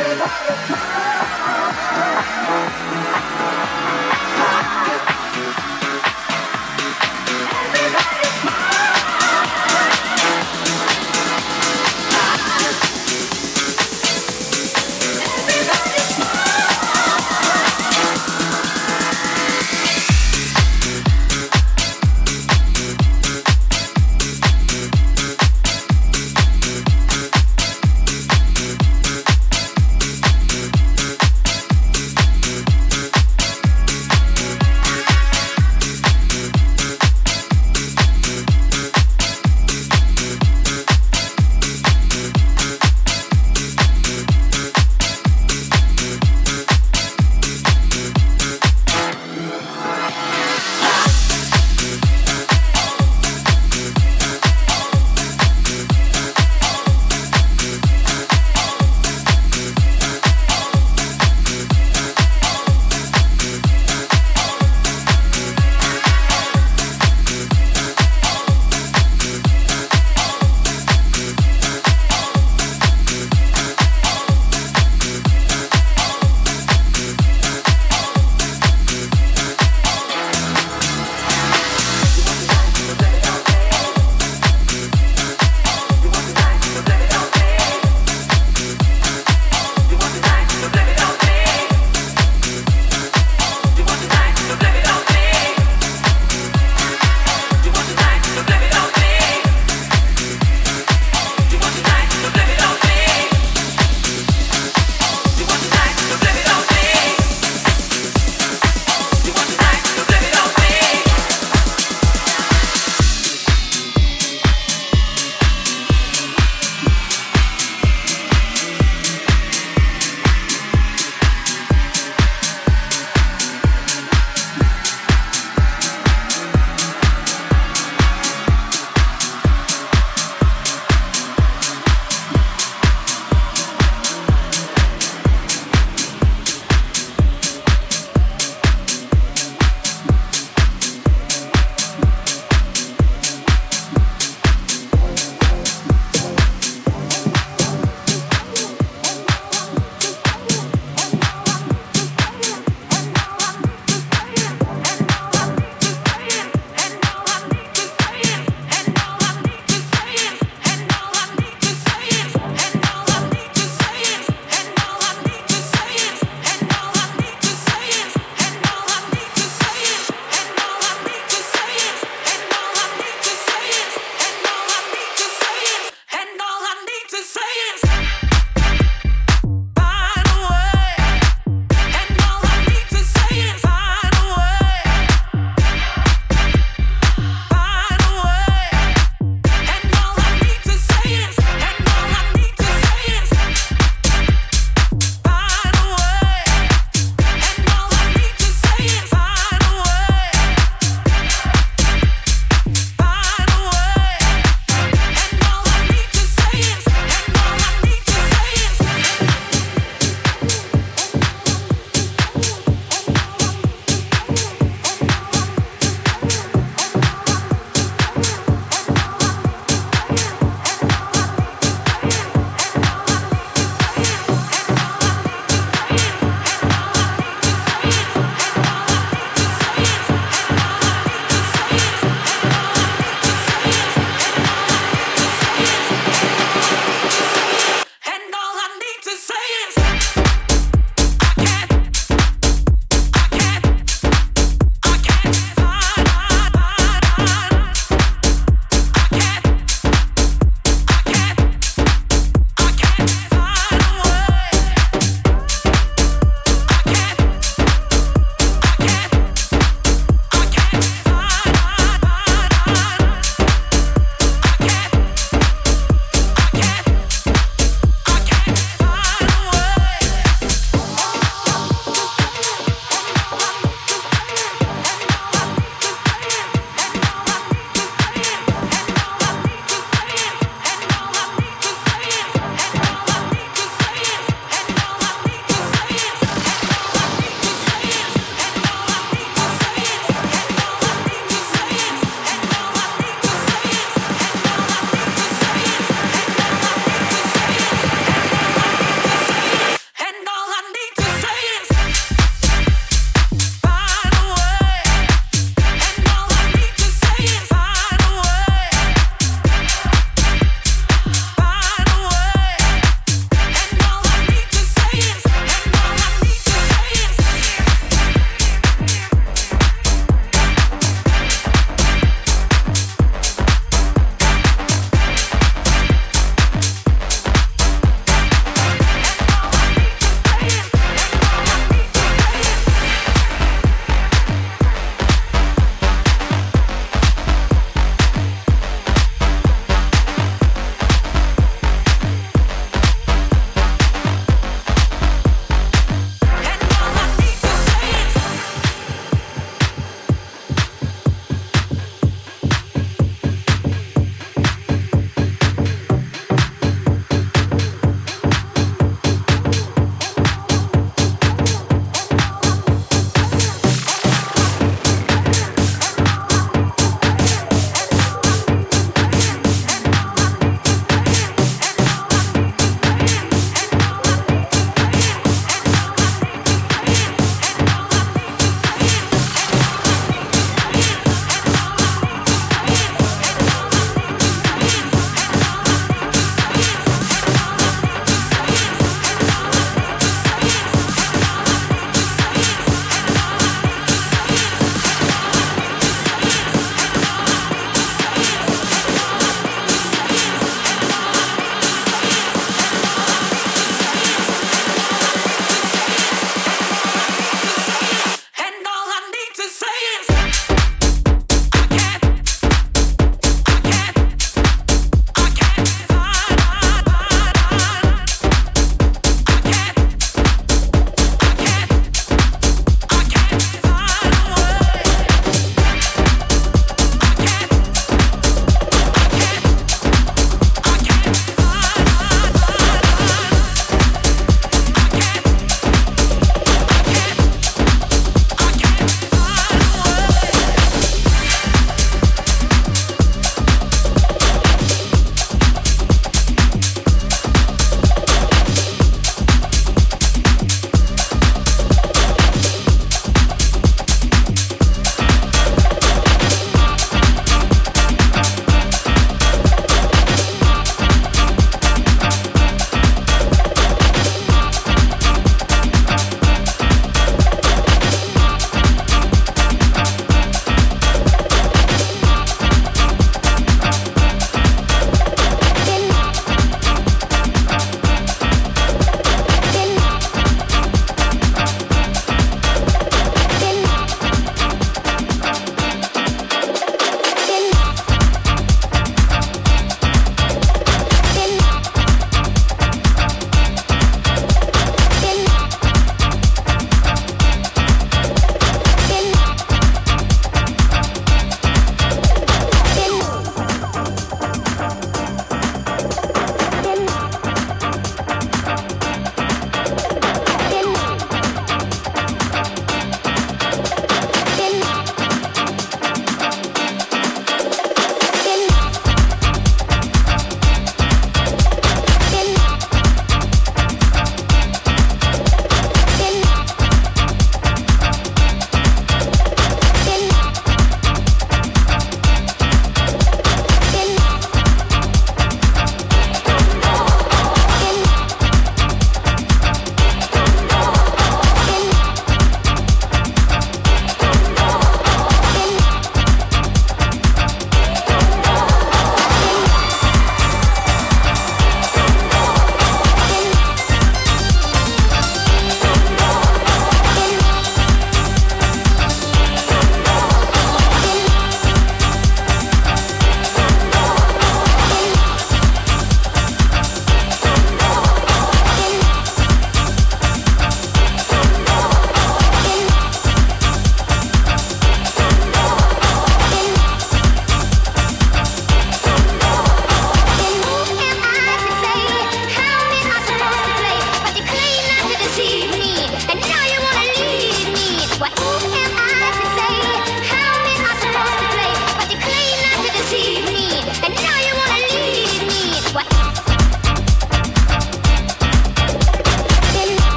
Everybody.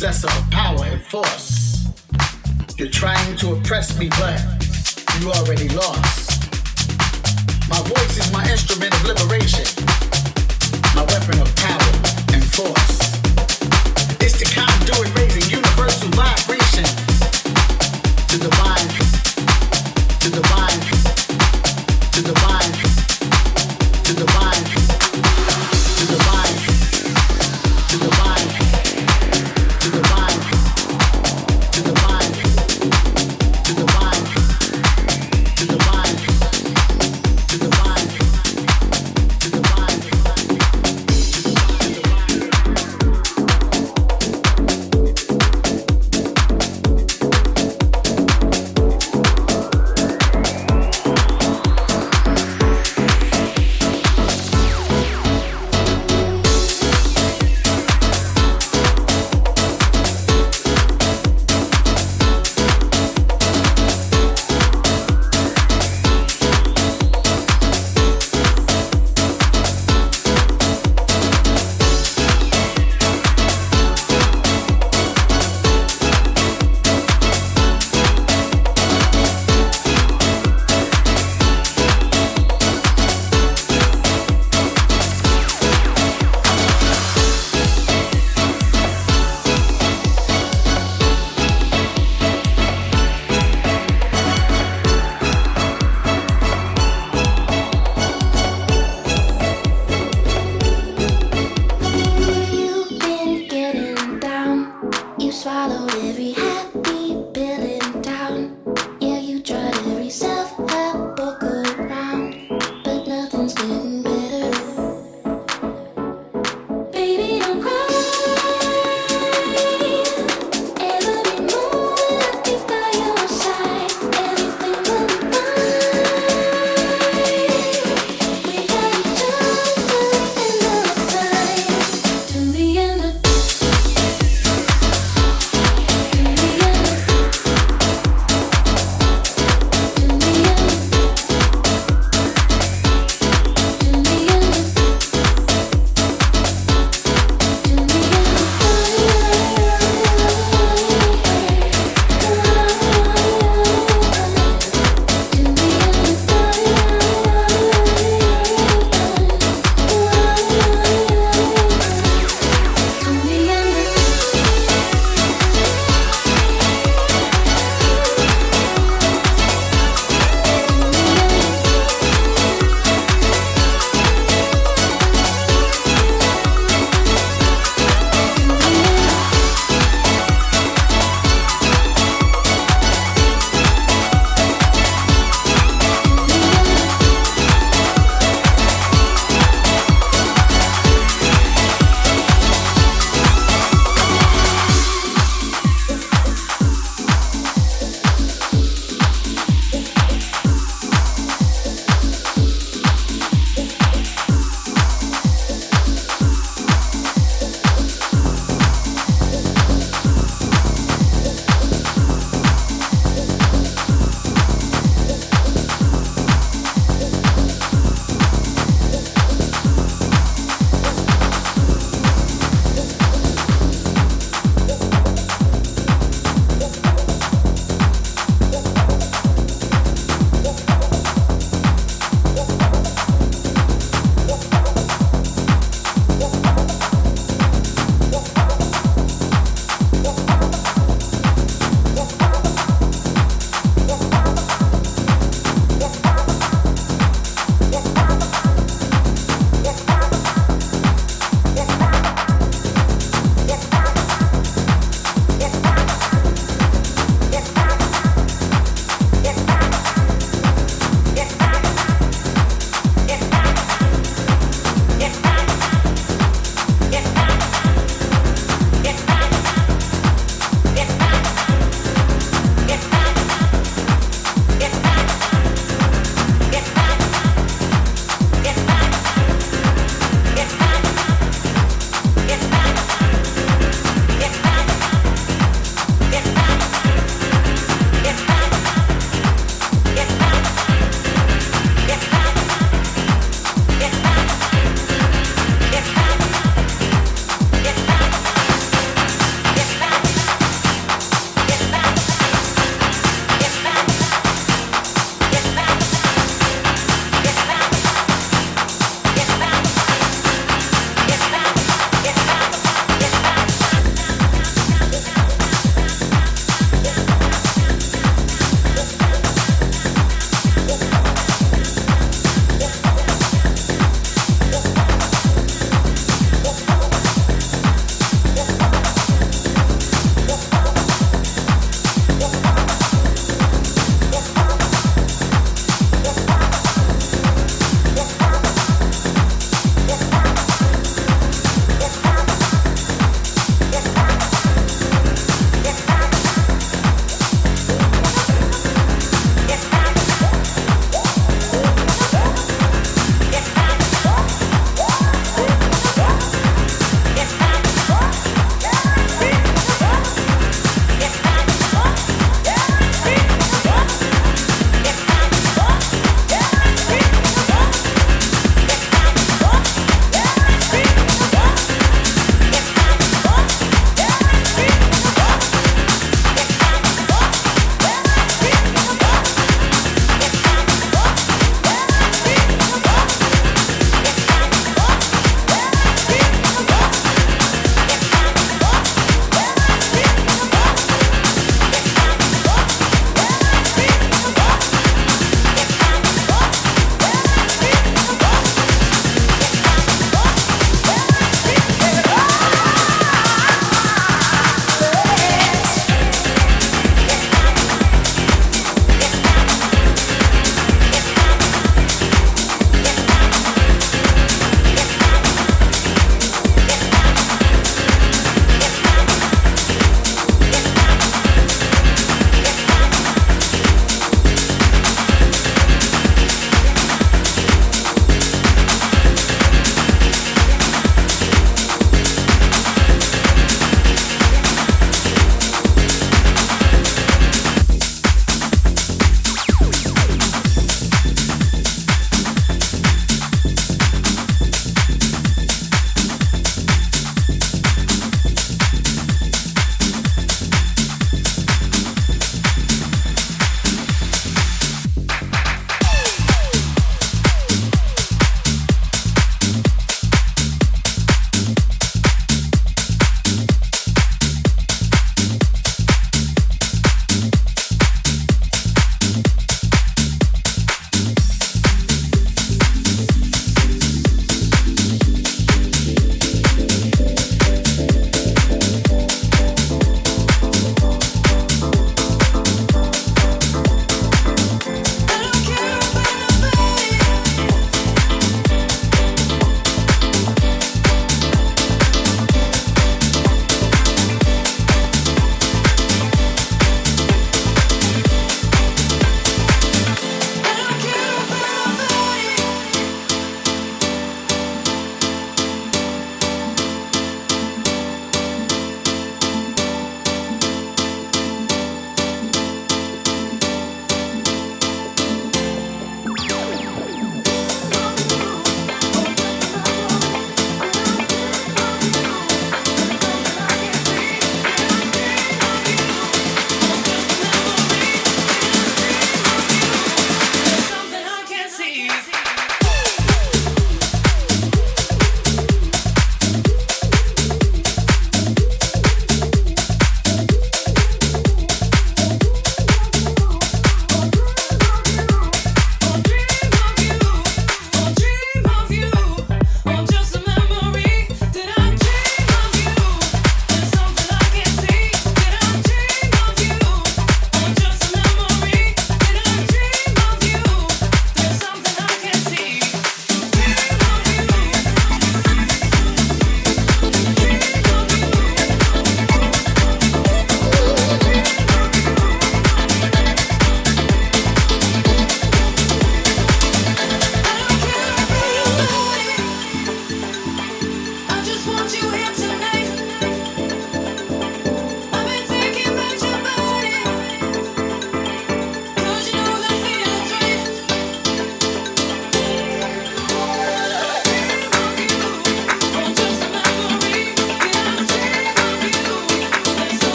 success